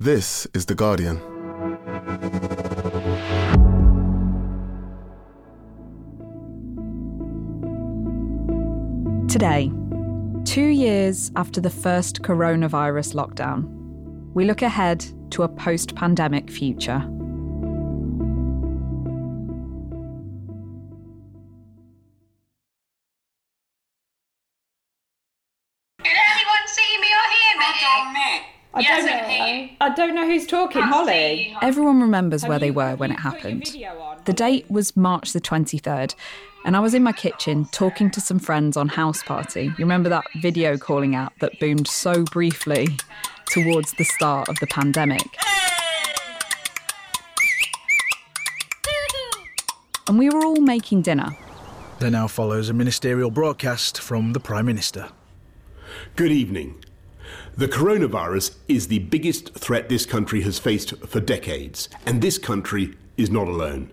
This is The Guardian. Today, two years after the first coronavirus lockdown, we look ahead to a post pandemic future. Talking, Can't Holly. Everyone remembers Have where they were when it happened. on, The date was March the 23rd, and I was in my kitchen talking to some friends on House Party. You remember that video calling app that boomed so briefly towards the start of the pandemic? And we were all making dinner. There now follows a ministerial broadcast from the Prime Minister. Good evening. The coronavirus is the biggest threat this country has faced for decades, and this country is not alone.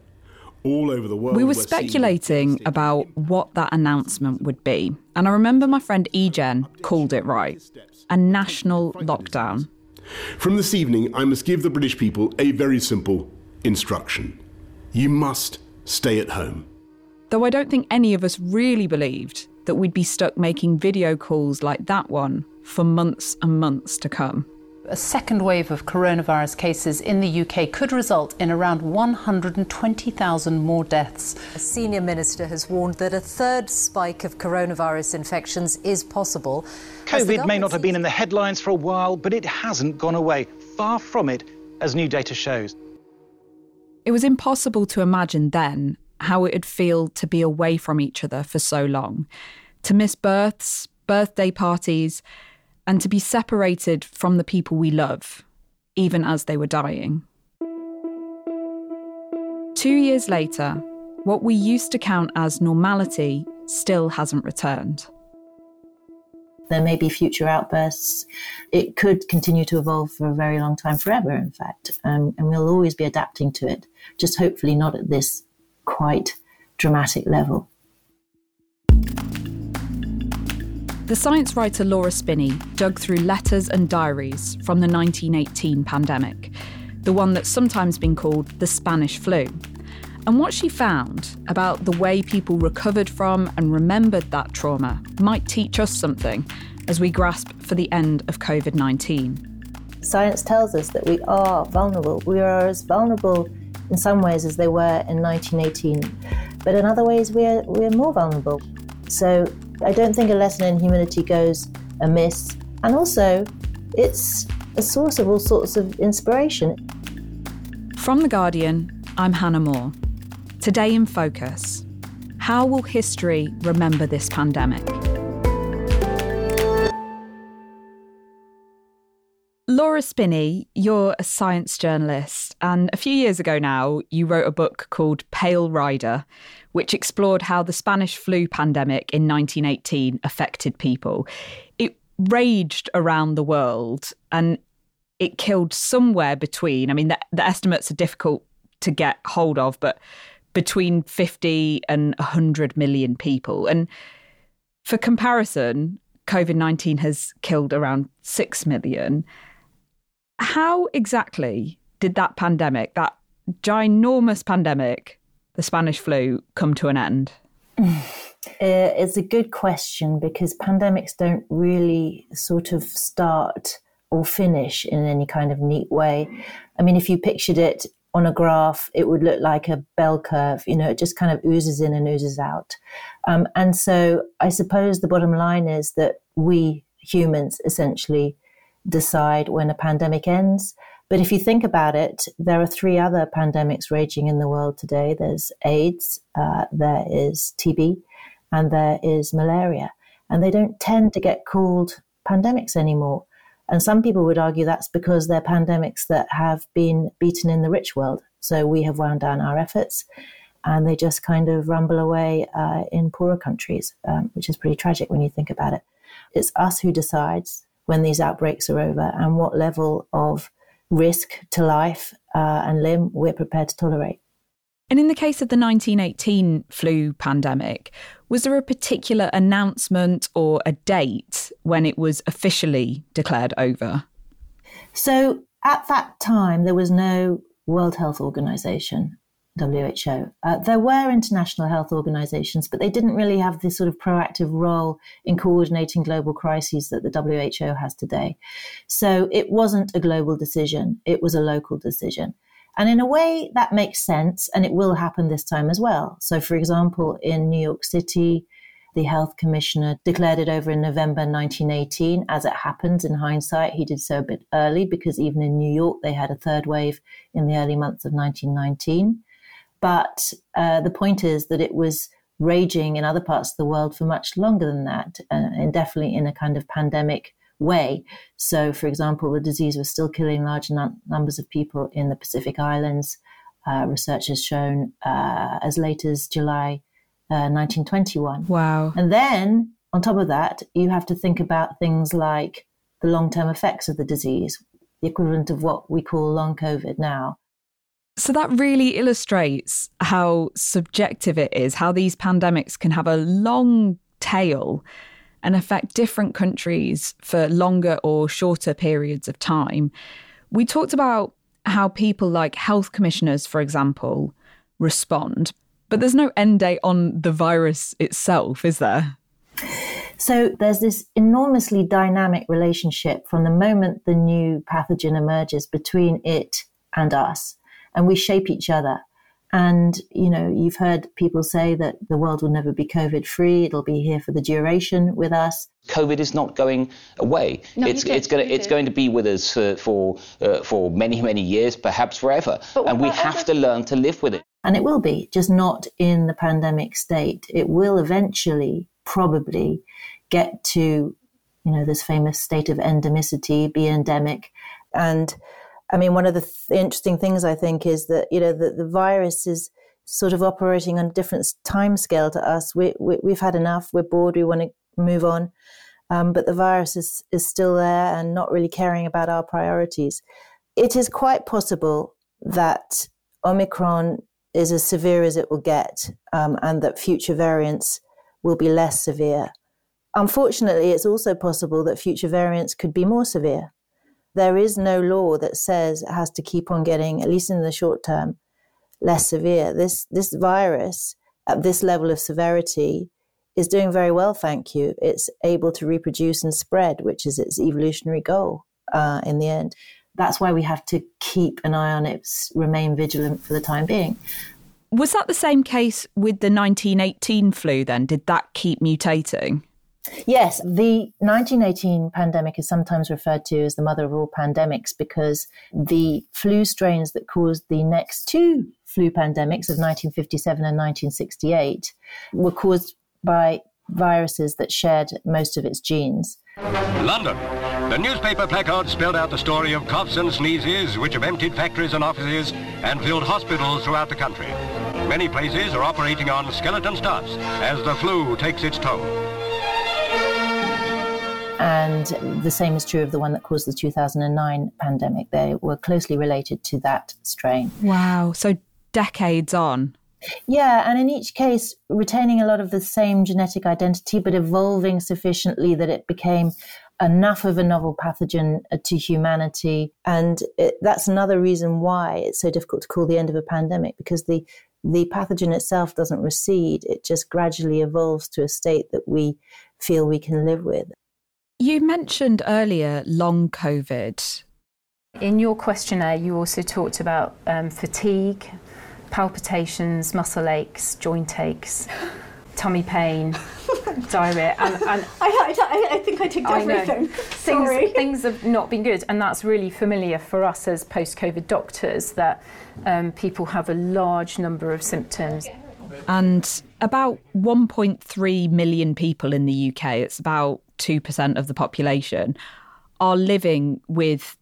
All over the world, We were we're speculating about what that announcement would be. And I remember my friend Egen called it right a national lockdown. From this evening, I must give the British people a very simple instruction. You must stay at home. Though I don't think any of us really believed that we'd be stuck making video calls like that one for months and months to come. A second wave of coronavirus cases in the UK could result in around 120,000 more deaths. A senior minister has warned that a third spike of coronavirus infections is possible. COVID may not have been in the headlines for a while, but it hasn't gone away. Far from it, as new data shows. It was impossible to imagine then how it'd feel to be away from each other for so long, to miss births, birthday parties, and to be separated from the people we love, even as they were dying. Two years later, what we used to count as normality still hasn't returned. There may be future outbursts. It could continue to evolve for a very long time, forever, in fact. Um, and we'll always be adapting to it, just hopefully not at this quite dramatic level. The science writer Laura Spinney dug through letters and diaries from the 1918 pandemic, the one that's sometimes been called the Spanish flu. And what she found about the way people recovered from and remembered that trauma might teach us something as we grasp for the end of COVID 19. Science tells us that we are vulnerable. We are as vulnerable in some ways as they were in 1918, but in other ways, we're, we're more vulnerable. So I don't think a lesson in humility goes amiss. And also, it's a source of all sorts of inspiration. From The Guardian, I'm Hannah Moore. Today in Focus How will history remember this pandemic? Laura Spinney, you're a science journalist, and a few years ago now, you wrote a book called Pale Rider, which explored how the Spanish flu pandemic in 1918 affected people. It raged around the world and it killed somewhere between, I mean, the, the estimates are difficult to get hold of, but between 50 and 100 million people. And for comparison, COVID 19 has killed around 6 million. How exactly did that pandemic, that ginormous pandemic, the Spanish flu, come to an end? Uh, it's a good question because pandemics don't really sort of start or finish in any kind of neat way. I mean, if you pictured it on a graph, it would look like a bell curve. You know, it just kind of oozes in and oozes out. Um, and so I suppose the bottom line is that we humans essentially decide when a pandemic ends. But if you think about it, there are three other pandemics raging in the world today there's AIDS, uh, there is TB, and there is malaria. And they don't tend to get called pandemics anymore. And some people would argue that's because they're pandemics that have been beaten in the rich world. So we have wound down our efforts and they just kind of rumble away uh, in poorer countries, um, which is pretty tragic when you think about it. It's us who decides when these outbreaks are over and what level of risk to life uh, and limb we're prepared to tolerate. And in the case of the 1918 flu pandemic, was there a particular announcement or a date when it was officially declared over? So at that time, there was no World Health Organization, WHO. Uh, there were international health organizations, but they didn't really have this sort of proactive role in coordinating global crises that the WHO has today. So it wasn't a global decision, it was a local decision. And in a way, that makes sense, and it will happen this time as well. So, for example, in New York City, the health commissioner declared it over in November 1918. As it happens, in hindsight, he did so a bit early because even in New York, they had a third wave in the early months of 1919. But uh, the point is that it was raging in other parts of the world for much longer than that, uh, and definitely in a kind of pandemic way. So, for example, the disease was still killing large n- numbers of people in the Pacific Islands. Uh, research has shown uh, as late as July uh, 1921. Wow. And then, on top of that, you have to think about things like the long term effects of the disease, the equivalent of what we call long COVID now. So that really illustrates how subjective it is, how these pandemics can have a long tail and affect different countries for longer or shorter periods of time. We talked about how people like health commissioners, for example, respond, but there's no end date on the virus itself, is there? So there's this enormously dynamic relationship from the moment the new pathogen emerges between it and us, and we shape each other. And, you know, you've heard people say that the world will never be COVID free. It'll be here for the duration with us. COVID is not going away. No, it's it's going to it's going to be with us for for, uh, for many many years, perhaps forever. But and we have other- to learn to live with it. And it will be, just not in the pandemic state. It will eventually probably get to, you know, this famous state of endemicity, be endemic. And I mean, one of the th- interesting things I think is that, you know, the, the virus is sort of operating on a different time scale to us. We, we, we've had enough. We're bored. We want to move on. Um, but the virus is, is still there and not really caring about our priorities. It is quite possible that Omicron is as severe as it will get um, and that future variants will be less severe. Unfortunately, it's also possible that future variants could be more severe. There is no law that says it has to keep on getting, at least in the short term, less severe. This, this virus at this level of severity is doing very well, thank you. It's able to reproduce and spread, which is its evolutionary goal uh, in the end. That's why we have to keep an eye on it, remain vigilant for the time being. Was that the same case with the 1918 flu then? Did that keep mutating? Yes, the 1918 pandemic is sometimes referred to as the mother of all pandemics because the flu strains that caused the next two flu pandemics of 1957 and 1968 were caused by viruses that shared most of its genes. London. The newspaper placards spelled out the story of coughs and sneezes which have emptied factories and offices and filled hospitals throughout the country. Many places are operating on skeleton staffs as the flu takes its toll. And the same is true of the one that caused the 2009 pandemic. They were closely related to that strain. Wow. So decades on. Yeah, and in each case, retaining a lot of the same genetic identity, but evolving sufficiently that it became enough of a novel pathogen uh, to humanity. And it, that's another reason why it's so difficult to call the end of a pandemic, because the, the pathogen itself doesn't recede, it just gradually evolves to a state that we feel we can live with. You mentioned earlier long COVID. In your questionnaire, you also talked about um, fatigue, palpitations, muscle aches, joint aches, tummy pain, diarrhea, and, and I, I, I think I ticked know. everything. things, Sorry. things have not been good, and that's really familiar for us as post-COVID doctors. That um, people have a large number of symptoms. And about 1.3 million people in the UK, it's about 2% of the population, are living with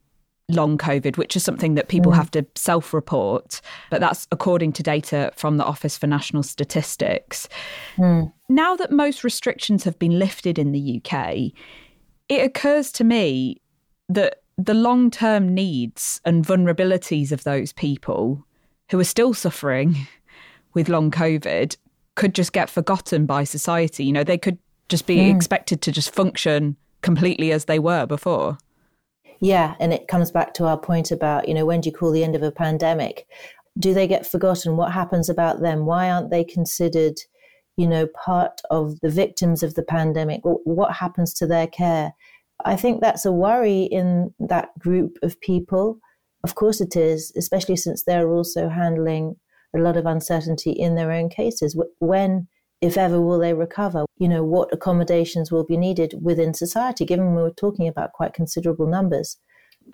long COVID, which is something that people mm. have to self report. But that's according to data from the Office for National Statistics. Mm. Now that most restrictions have been lifted in the UK, it occurs to me that the long term needs and vulnerabilities of those people who are still suffering with long COVID could just get forgotten by society. You know, they could just be hmm. expected to just function completely as they were before. Yeah, and it comes back to our point about, you know, when do you call the end of a pandemic? Do they get forgotten? What happens about them? Why aren't they considered, you know, part of the victims of the pandemic? What happens to their care? I think that's a worry in that group of people. Of course, it is, especially since they're also handling a lot of uncertainty in their own cases. When, if ever, will they recover? You know, what accommodations will be needed within society, given we were talking about quite considerable numbers.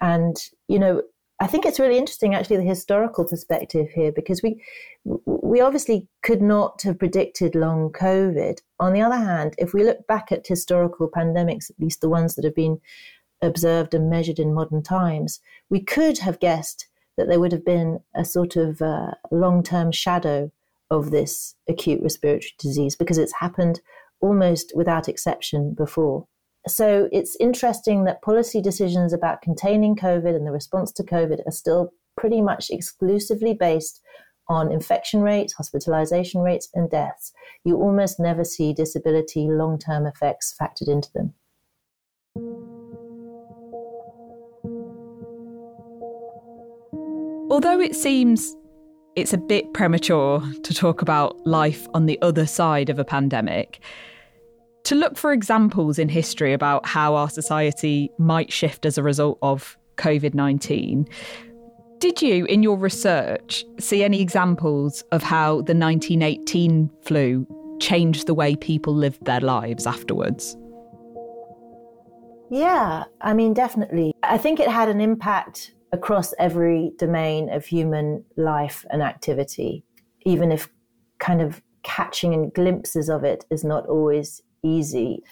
And, you know, I think it's really interesting, actually, the historical perspective here, because we we obviously could not have predicted long COVID. On the other hand, if we look back at historical pandemics, at least the ones that have been observed and measured in modern times, we could have guessed that there would have been a sort of uh, long term shadow of this acute respiratory disease because it's happened almost without exception before. So it's interesting that policy decisions about containing COVID and the response to COVID are still pretty much exclusively based on infection rates, hospitalization rates, and deaths. You almost never see disability long term effects factored into them. Although it seems it's a bit premature to talk about life on the other side of a pandemic, to look for examples in history about how our society might shift as a result of COVID 19, did you, in your research, see any examples of how the 1918 flu changed the way people lived their lives afterwards? Yeah, I mean, definitely. I think it had an impact across every domain of human life and activity, even if kind of catching and glimpses of it is not always easy.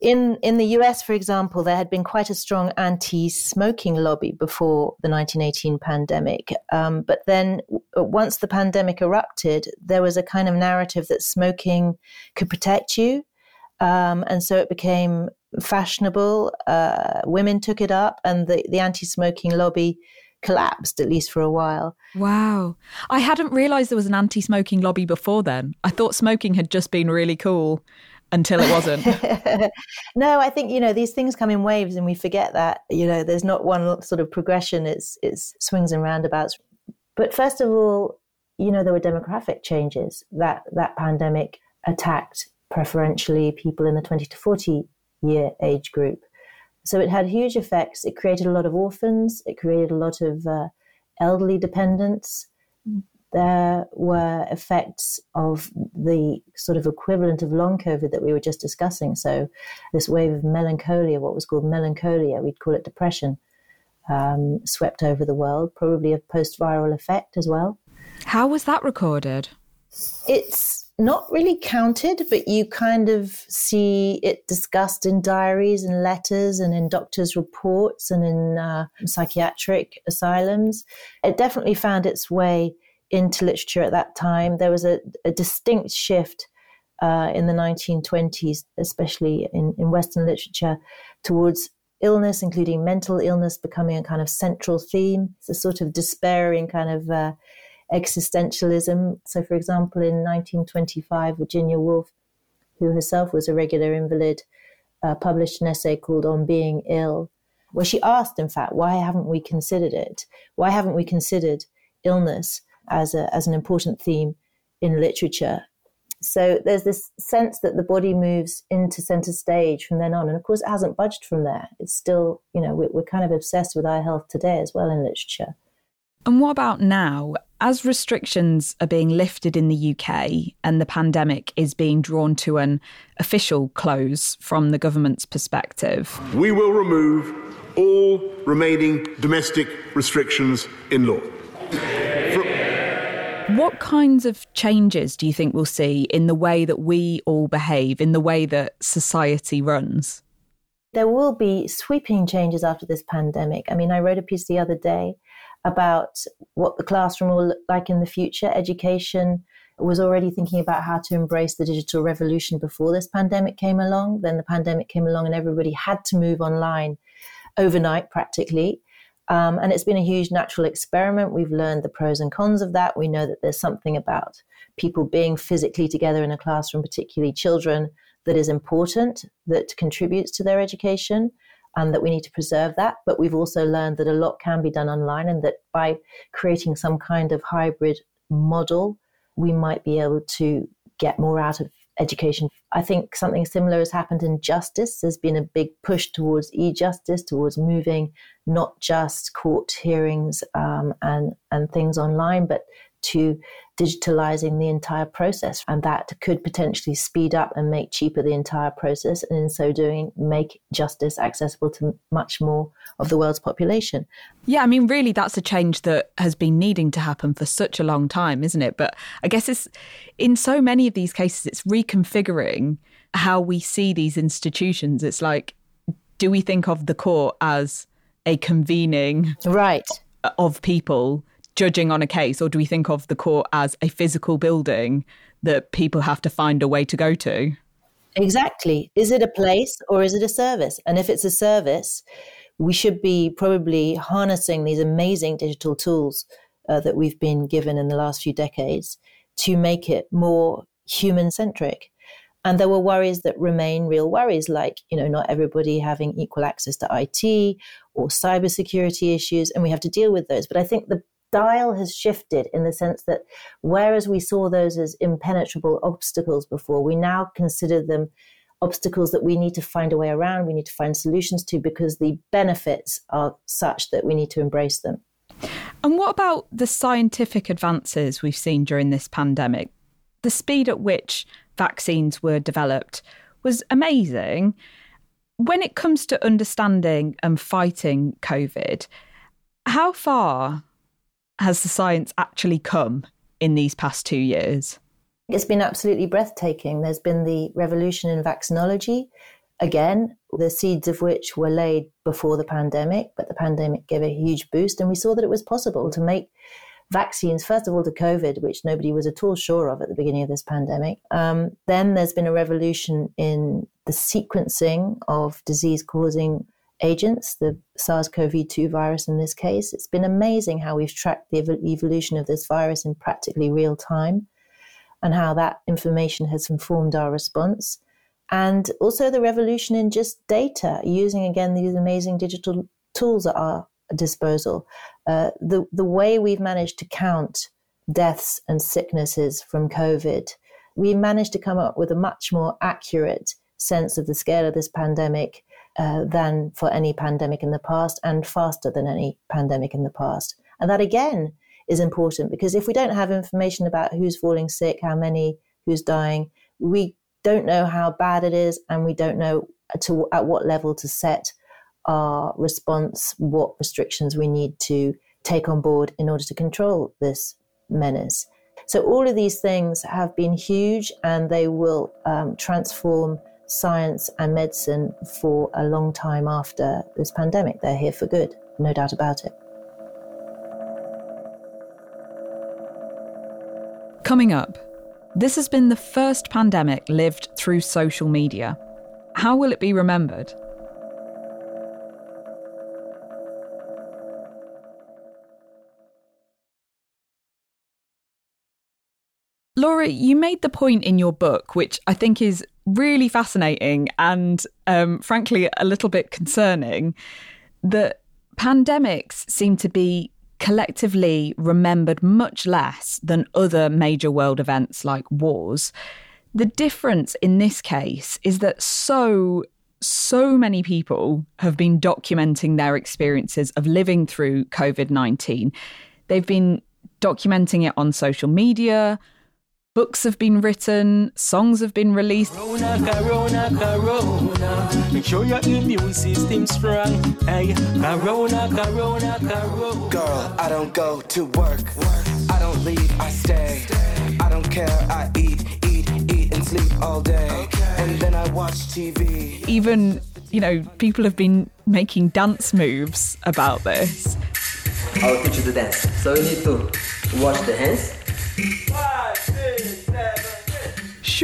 In, in the US, for example, there had been quite a strong anti smoking lobby before the 1918 pandemic. Um, but then, once the pandemic erupted, there was a kind of narrative that smoking could protect you. Um, and so it became fashionable. Uh, women took it up, and the, the anti smoking lobby collapsed, at least for a while. Wow. I hadn't realized there was an anti smoking lobby before then. I thought smoking had just been really cool until it wasn't. no, I think, you know, these things come in waves and we forget that, you know, there's not one sort of progression, it's, it's swings and roundabouts. But first of all, you know, there were demographic changes that that pandemic attacked preferentially people in the 20 to 40 year age group. So it had huge effects. It created a lot of orphans, it created a lot of uh, elderly dependents. There were effects of the sort of equivalent of long COVID that we were just discussing. So, this wave of melancholia, what was called melancholia, we'd call it depression, um, swept over the world, probably a post viral effect as well. How was that recorded? It's not really counted, but you kind of see it discussed in diaries and letters and in doctors' reports and in uh, psychiatric asylums. It definitely found its way into literature at that time. There was a, a distinct shift uh, in the 1920s, especially in, in Western literature, towards illness, including mental illness, becoming a kind of central theme. It's a sort of despairing kind of uh, existentialism. So, for example, in 1925, Virginia Woolf, who herself was a regular invalid, uh, published an essay called On Being Ill, where she asked, in fact, why haven't we considered it? Why haven't we considered illness as, a, as an important theme in literature? So there's this sense that the body moves into center stage from then on. And of course, it hasn't budged from there. It's still, you know, we're, we're kind of obsessed with eye health today as well in literature. And what about now? As restrictions are being lifted in the UK and the pandemic is being drawn to an official close from the government's perspective, we will remove all remaining domestic restrictions in law. What kinds of changes do you think we'll see in the way that we all behave, in the way that society runs? There will be sweeping changes after this pandemic. I mean, I wrote a piece the other day about what the classroom will look like in the future. Education was already thinking about how to embrace the digital revolution before this pandemic came along. Then the pandemic came along and everybody had to move online overnight practically. Um, and it's been a huge natural experiment. We've learned the pros and cons of that. We know that there's something about people being physically together in a classroom, particularly children, that is important, that contributes to their education. And that we need to preserve that. But we've also learned that a lot can be done online and that by creating some kind of hybrid model, we might be able to get more out of education. I think something similar has happened in justice. There's been a big push towards e justice, towards moving not just court hearings um, and, and things online, but to digitalizing the entire process. And that could potentially speed up and make cheaper the entire process. And in so doing, make justice accessible to much more of the world's population. Yeah, I mean, really, that's a change that has been needing to happen for such a long time, isn't it? But I guess it's in so many of these cases, it's reconfiguring how we see these institutions. It's like, do we think of the court as a convening right of people judging on a case, or do we think of the court as a physical building that people have to find a way to go to? Exactly. Is it a place or is it a service? And if it's a service, we should be probably harnessing these amazing digital tools uh, that we've been given in the last few decades to make it more human centric. And there were worries that remain real worries, like, you know, not everybody having equal access to IT or cybersecurity issues, and we have to deal with those. But I think the dial has shifted in the sense that whereas we saw those as impenetrable obstacles before, we now consider them obstacles that we need to find a way around, we need to find solutions to because the benefits are such that we need to embrace them. And what about the scientific advances we've seen during this pandemic? The speed at which vaccines were developed was amazing. When it comes to understanding and fighting COVID, how far has the science actually come in these past two years? It's been absolutely breathtaking. There's been the revolution in vaccinology, again, the seeds of which were laid before the pandemic, but the pandemic gave a huge boost. And we saw that it was possible to make vaccines, first of all, to COVID, which nobody was at all sure of at the beginning of this pandemic. Um, then there's been a revolution in the sequencing of disease causing agents, the SARS CoV 2 virus in this case. It's been amazing how we've tracked the ev- evolution of this virus in practically real time and how that information has informed our response. And also the revolution in just data, using again these amazing digital tools at our disposal. Uh, the, the way we've managed to count deaths and sicknesses from COVID, we managed to come up with a much more accurate sense of the scale of this pandemic uh, than for any pandemic in the past and faster than any pandemic in the past. And that again is important because if we don't have information about who's falling sick, how many, who's dying, we don't know how bad it is and we don't know to at what level to set our response, what restrictions we need to take on board in order to control this menace. So all of these things have been huge and they will um, transform science and medicine for a long time after this pandemic. They're here for good, no doubt about it. Coming up, this has been the first pandemic lived through social media. How will it be remembered? Laura, you made the point in your book, which I think is really fascinating and um, frankly a little bit concerning that pandemics seem to be collectively remembered much less than other major world events like wars. The difference in this case is that so so many people have been documenting their experiences of living through COVID 19. They've been documenting it on social media, Books have been written, songs have been released. Corona, corona, corona. Make sure your immune system's strong. Hey, corona, corona, corona. Girl, I don't go to work. I don't leave, I stay. I don't care, I eat, eat, eat, and sleep all day. And then I watch TV. Even, you know, people have been making dance moves about this. I'll teach you the dance. So you need to wash the hands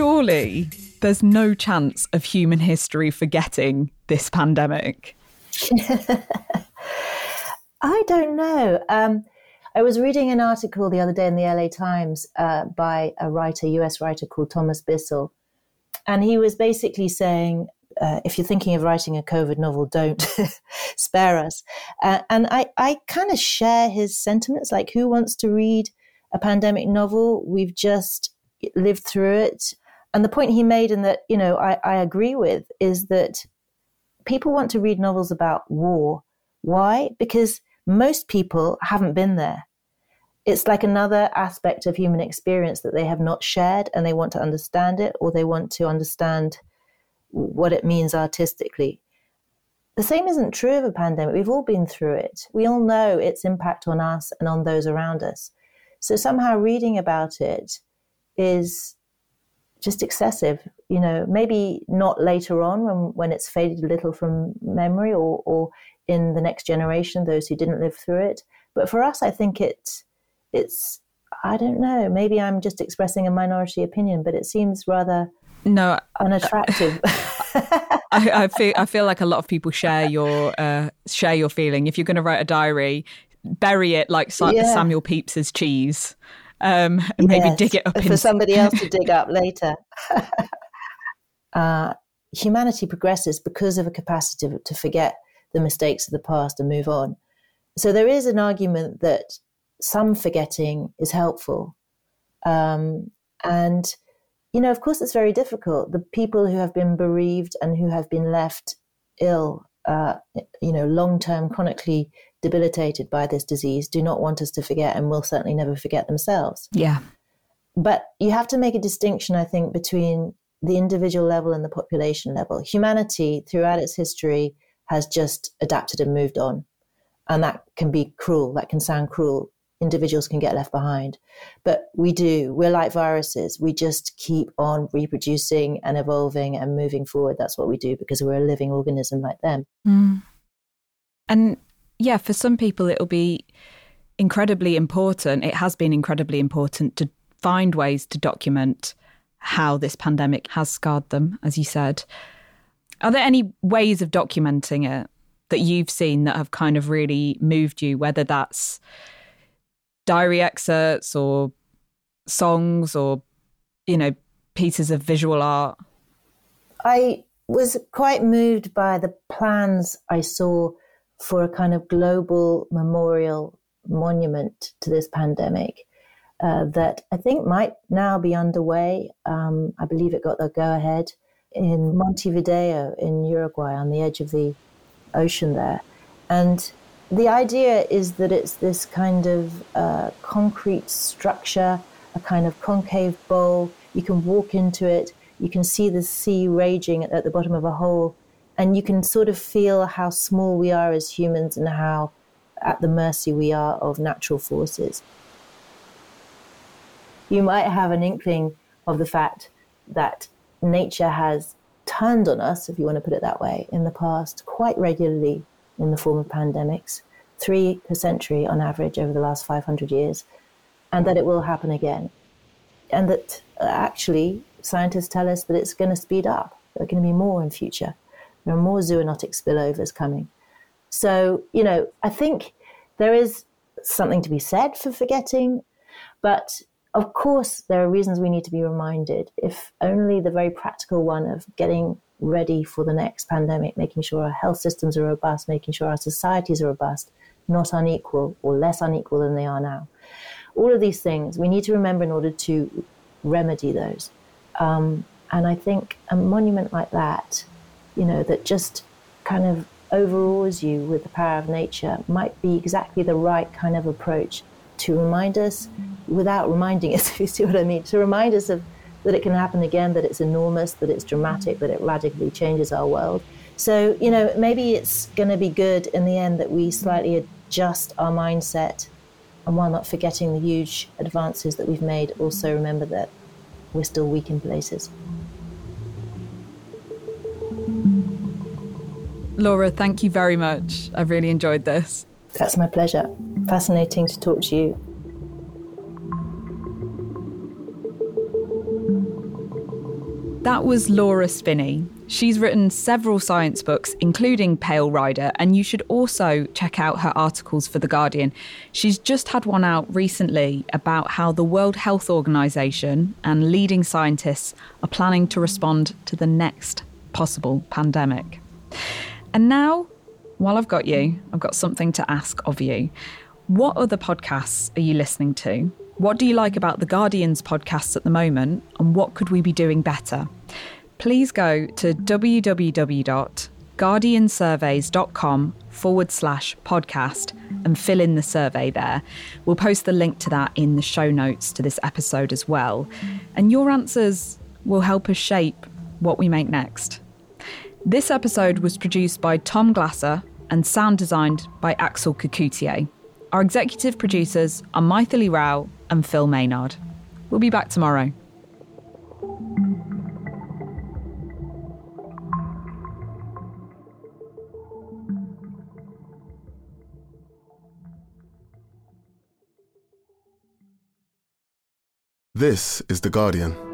Surely there's no chance of human history forgetting this pandemic. I don't know. Um, I was reading an article the other day in the LA Times uh, by a writer, US writer called Thomas Bissell, and he was basically saying uh, if you're thinking of writing a COVID novel, don't spare us. Uh, and I, I kind of share his sentiments. Like, who wants to read a pandemic novel? We've just lived through it. And the point he made, and that you know I, I agree with, is that people want to read novels about war. Why? Because most people haven't been there. It's like another aspect of human experience that they have not shared, and they want to understand it, or they want to understand what it means artistically. The same isn't true of a pandemic. We've all been through it. We all know its impact on us and on those around us. So somehow reading about it is just excessive. You know, maybe not later on when, when it's faded a little from memory or, or in the next generation, those who didn't live through it. But for us, I think it's, it's, I don't know, maybe I'm just expressing a minority opinion, but it seems rather no unattractive. I, I, feel I feel like a lot of people share your uh, share your feeling. If you're going to write a diary, bury it like yeah. Samuel Pepys's cheese um, and maybe dig it up for in... somebody else to dig up later. uh, humanity progresses because of a capacity to, to forget the mistakes of the past and move on. So there is an argument that some forgetting is helpful. Um, and, you know, of course, it's very difficult. The people who have been bereaved and who have been left ill, uh, you know, long term, chronically debilitated by this disease do not want us to forget and will certainly never forget themselves. Yeah. But you have to make a distinction, I think, between the individual level and the population level. Humanity, throughout its history, has just adapted and moved on. And that can be cruel, that can sound cruel. Individuals can get left behind. But we do. We're like viruses. We just keep on reproducing and evolving and moving forward. That's what we do because we're a living organism like them. Mm. And yeah, for some people, it'll be incredibly important. It has been incredibly important to find ways to document how this pandemic has scarred them, as you said. Are there any ways of documenting it that you've seen that have kind of really moved you, whether that's diary excerpts or songs or, you know, pieces of visual art? I was quite moved by the plans I saw for a kind of global memorial monument to this pandemic uh, that I think might now be underway. Um, I believe it got the go ahead in Montevideo in Uruguay on the edge of the ocean there. And the idea is that it's this kind of uh, concrete structure, a kind of concave bowl. You can walk into it, you can see the sea raging at, at the bottom of a hole and you can sort of feel how small we are as humans and how at the mercy we are of natural forces. You might have an inkling of the fact that nature has turned on us, if you want to put it that way, in the past quite regularly in the form of pandemics, three per century on average over the last 500 years, and that it will happen again. And that uh, actually, scientists tell us that it's going to speed up. There are going to be more in future. There are more zoonotic spillovers coming. So, you know, I think there is something to be said for forgetting, but of course, there are reasons we need to be reminded, if only the very practical one of getting ready for the next pandemic, making sure our health systems are robust, making sure our societies are robust, not unequal or less unequal than they are now. All of these things we need to remember in order to remedy those. Um, and I think a monument like that you know, that just kind of overawes you with the power of nature might be exactly the right kind of approach to remind us without reminding us, if you see what I mean, to remind us of that it can happen again, that it's enormous, that it's dramatic, that it radically changes our world. So, you know, maybe it's going to be good in the end that we slightly adjust our mindset and while not forgetting the huge advances that we've made, also remember that we're still weak in places. Laura, thank you very much. I've really enjoyed this. That's my pleasure. Fascinating to talk to you. That was Laura Spinney. She's written several science books, including Pale Rider, and you should also check out her articles for The Guardian. She's just had one out recently about how the World Health Organization and leading scientists are planning to respond to the next possible pandemic. And now, while I've got you, I've got something to ask of you. What other podcasts are you listening to? What do you like about the Guardian's podcasts at the moment? And what could we be doing better? Please go to www.guardiansurveys.com forward slash podcast and fill in the survey there. We'll post the link to that in the show notes to this episode as well. And your answers will help us shape what we make next. This episode was produced by Tom Glasser and sound designed by Axel Kacoutié. Our executive producers are Maithili Rao and Phil Maynard. We'll be back tomorrow. This is The Guardian.